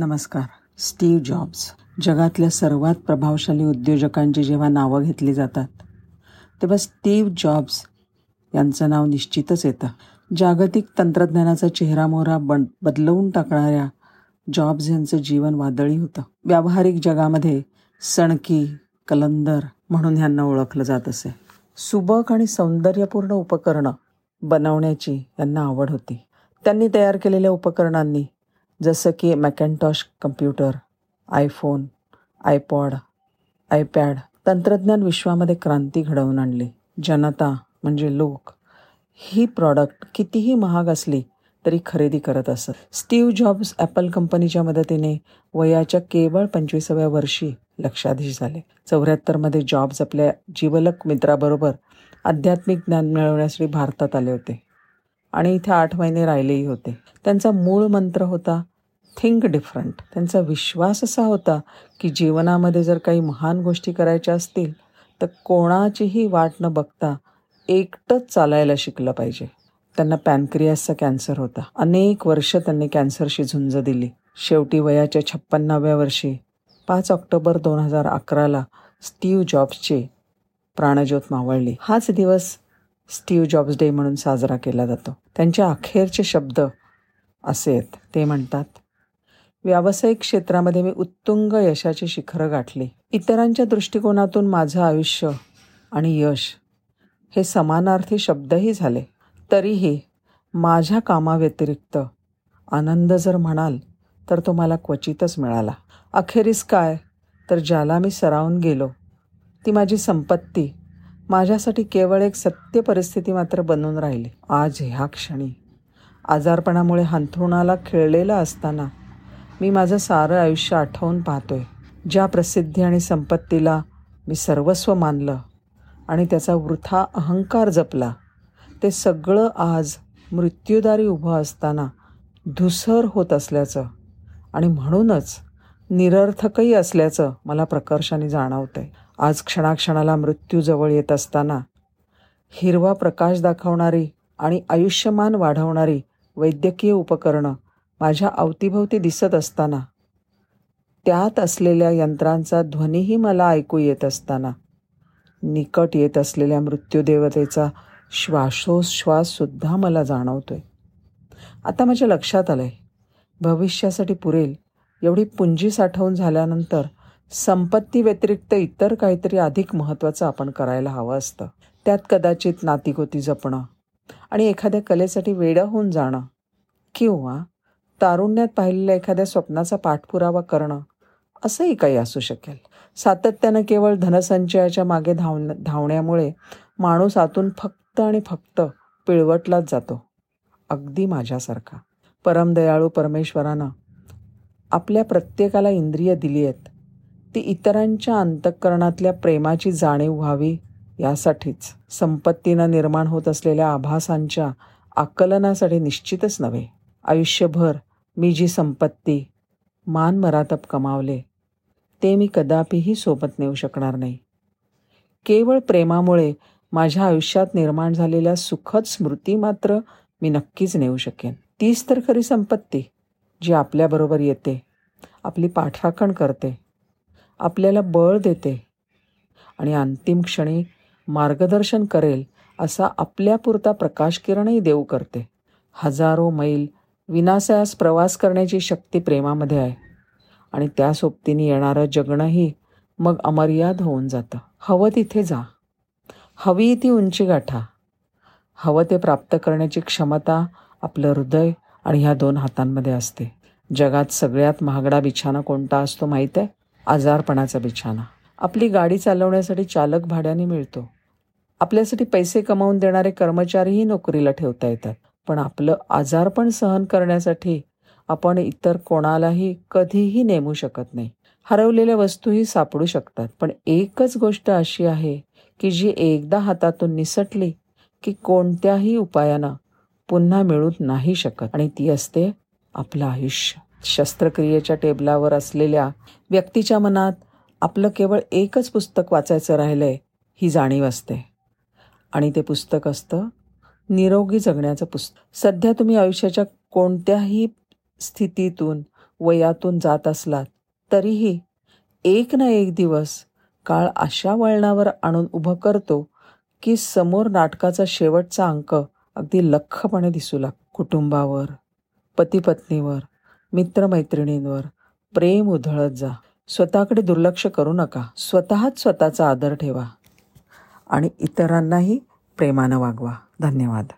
नमस्कार. Steve jobs जगातल्या सर्वात प्रभावशाली उद्योजकांची जेव्हा नावं घेतली जातात तेव्हा स्टीव्ह जॉब्स यांचं नाव निश्चितच येतं. जागतिक तंत्रज्ञानाचा चेहरामोहरा बन बदलवून टाकणाऱ्या जॉब्स यांचं जीवन वादळी होतं. व्यावहारिक जगामध्ये सणकी कलंदर म्हणून ह्यांना ओळखलं जात असे. सुबक आणि सौंदर्यपूर्ण उपकरणं बनवण्याची यांना आवड होती. त्यांनी तयार केलेल्या उपकरणांनी जसं की Macintosh computer iPhone iPod iPad तंत्रज्ञान विश्वामध्ये क्रांती घडवून आणली. जनता म्हणजे लोक ही प्रॉडक्ट कितीही महाग असली तरी खरेदी करत असत. स्टीव्ह जॉब्स ॲपल कंपनीच्या मदतीने वयाच्या केवळ पंचवीसाव्या वर्षी लक्षाधीश झाले. चौऱ्याहत्तरमध्ये जॉब्स आपल्या जीवलक मित्राबरोबर आध्यात्मिक ज्ञान मिळवण्यासाठी भारतात आले होते. आणि इथे आठ महिने राहिलेही होते. त्यांचा मूळ मंत्र होता थिंक डिफरंट. त्यांचा विश्वास असा होता की जीवनामध्ये जर काही महान गोष्टी करायच्या असतील तर कोणाचीही वाट न बघता एकटंच चालायला शिकलं पाहिजे. त्यांना पॅनक्रियासचा कॅन्सर होता. अनेक वर्ष त्यांनी कॅन्सरशी झुंज दिली. शेवटी वयाच्या छप्पन्नाव्या वर्षी पाच ऑक्टोबर दोन हजार अकराला स्टीव्ह जॉब्सची प्राणज्योत मावळली. हाच दिवस स्टीव्ह जॉब्स डे म्हणून साजरा केला जातो. त्यांचे अखेरचे शब्द असे आहेत. ते म्हणतात व्यावसायिक क्षेत्रामध्ये मी उत्तुंग यशाची शिखरं गाठली. इतरांच्या दृष्टिकोनातून माझं आयुष्य आणि यश हे समानार्थी शब्दही झाले. तरीही माझ्या कामाव्यतिरिक्त आनंद जर म्हणाल तर तो मला क्वचितच मिळाला. अखेरीस काय? तर ज्याला मी सरावून गेलो ती माझी संपत्ती. माझ्यासाठी केवळ एक सत्य परिस्थिती मात्र बनून राहिली. आज ह्या क्षणी आजारपणामुळे हंथरुणाला खेळलेला असताना मी माझं सारं आयुष्य आठवून पाहतोय. ज्या प्रसिद्धी आणि संपत्तीला मी सर्वस्व मानलं आणि त्याचा वृथा अहंकार जपला ते सगळं आज मृत्यूदारी उभं असताना धुसर होत असल्याचं आणि म्हणूनच निरर्थकही असल्याचं मला प्रकर्षाने जाणवतंय. आज क्षणाक्षणाला मृत्यू जवळ येत असताना हिरवा प्रकाश दाखवणारी आणि आयुष्यमान वाढवणारी वैद्यकीय उपकरणं माझ्या अवतीभोवती दिसत असताना. त्यात असलेल्या यंत्रांचा ध्वनीही मला ऐकू येत असताना. निकट येत असलेल्या मृत्यूदेवतेचा श्वासोच्छ्वाससुद्धा मला जाणवतोय. आता माझ्या लक्षात आलं आहे भविष्यासाठी पुरेल एवढी पुंजी साठवून झाल्यानंतर संपत्ती व्यतिरिक्त इतर काहीतरी अधिक महत्त्वाचं आपण करायला हवं असतं. त्यात कदाचित नातीगोती जपणं आणि एखाद्या कलेसाठी वेडं होऊन जाणं किंवा तारुण्यात पाहिलेल्या एखाद्या स्वप्नाचा पाठपुरावा करणं असंही काही असू शकेल. सातत्यानं केवळ धनसंचयाच्या मागे धाव धावण्यामुळे माणूस आतून फक्त आणि फक्त पिळवटलाच जातो. अगदी माझ्यासारखा. परमदयाळू परमेश्वरानं आपल्या प्रत्येकाला इंद्रिय दिली आहेत. ती इतरांच्या अंतःकरणातल्या प्रेमाची जाणीव व्हावी यासाठीच संपत्तीनं निर्माण होत असलेल्या आभासांच्या आकलनासाठी निश्चितच नव्हे. आयुष्यभर मी जी संपत्ती मान मरातप कमावले ते मी कदापिही सोबत नेऊ शकणार नाही. केवळ प्रेमामुळे माझ्या आयुष्यात निर्माण झालेल्या सुखद स्मृती मात्र मी नक्कीच नेऊ शकेन. तीच तर खरी संपत्ती जी आपल्याबरोबर येते आपली पाठराखण करते आपल्याला बळ देते आणि अंतिम क्षणी मार्गदर्शन करेल असा आपल्यापुरता प्रकाशकिरणही देऊ करते. हजारो मैल विनासायास प्रवास करण्याची शक्ती प्रेमामध्ये आहे. आणि त्या सोबतीने येणारं जगणंही मग अमर्याद होऊन जातं. हवं तिथे जा. हवी ती उंची गाठा. हवं ते प्राप्त करण्याची क्षमता आपलं हृदय आणि ह्या दोन हातांमध्ये असते. जगात सगळ्यात महागडा बिछाना कोणता असतो माहीत आहे? आजारपणाचा बिछाना. आपली गाडी चालवण्यासाठी चालक भाड्याने मिळतो. आपल्यासाठी पैसे कमावून देणारे कर्मचारीही नोकरीला ठेवता येतात. पण आपलं आजारपण सहन करण्यासाठी आपण इतर कोणालाही कधीही नेमू शकत नाही. हरवलेल्या वस्तूही सापडू शकतात. पण एकच गोष्ट अशी आहे की जी एकदा हातातून निसटली की कोणत्याही उपायानं पुन्हा मिळू नाही शकत. आणि ती असते आपलं आयुष्य. शस्त्रक्रियेच्या टेबलावर असलेल्या व्यक्तीच्या मनात आपलं केवळ एकच पुस्तक वाचायचं राहिलंय ही जाणीव असते. आणि ते पुस्तक असतं निरोगी जगण्याचं पुस्तक. सध्या तुम्ही आयुष्याच्या कोणत्याही स्थितीतून वयातून जात असलात तरीही एक ना एक दिवस काळ अशा वळणावर आणून उभं करतो की समोर नाटकाचा शेवटचा अंक अगदी लख्खपणे दिसू लाग कुटुंबावर पतीपत्नीवर मित्रमैत्रिणींवर. प्रेम उधळत जा. स्वतःकडे दुर्लक्ष करू नका. स्वतःच स्वतःचा आदर ठेवा. आणि इतरांनाही प्रेमानं वागवा. धन्यवाद.